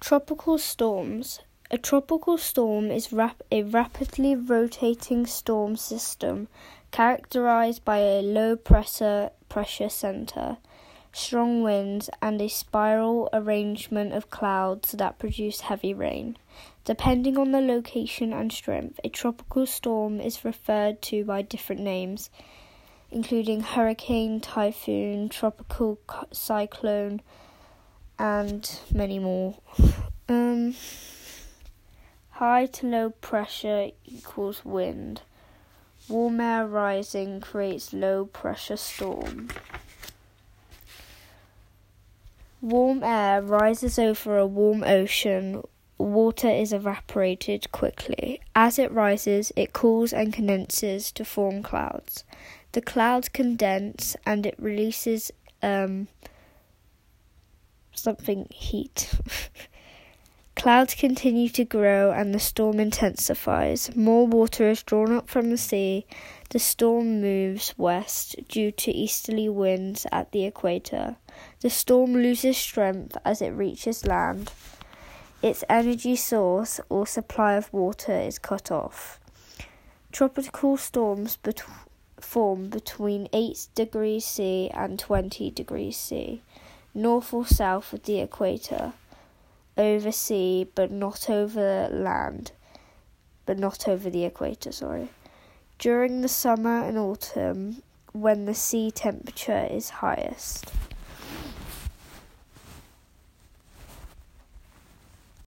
Tropical storms. A tropical storm is rap- a rapidly rotating storm system characterized by a low pressure pressure center, strong winds, and a spiral arrangement of clouds that produce heavy rain. Depending on the location and strength, a tropical storm is referred to by different names, including hurricane, typhoon, tropical cyclone, and many more. Um, high to low pressure equals wind. Warm air rising creates low pressure storm. Warm air rises over a warm ocean. Water is evaporated quickly. As it rises, it cools and condenses to form clouds. The clouds condense and it releases um, something heat. Clouds continue to grow and the storm intensifies. More water is drawn up from the sea. The storm moves west due to easterly winds at the equator. The storm loses strength as it reaches land. Its energy source or supply of water is cut off. Tropical storms bet- form between 8 degrees C and 20 degrees C north or south of the equator, over sea but not over land, but not over the equator, sorry. During the summer and autumn, when the sea temperature is highest.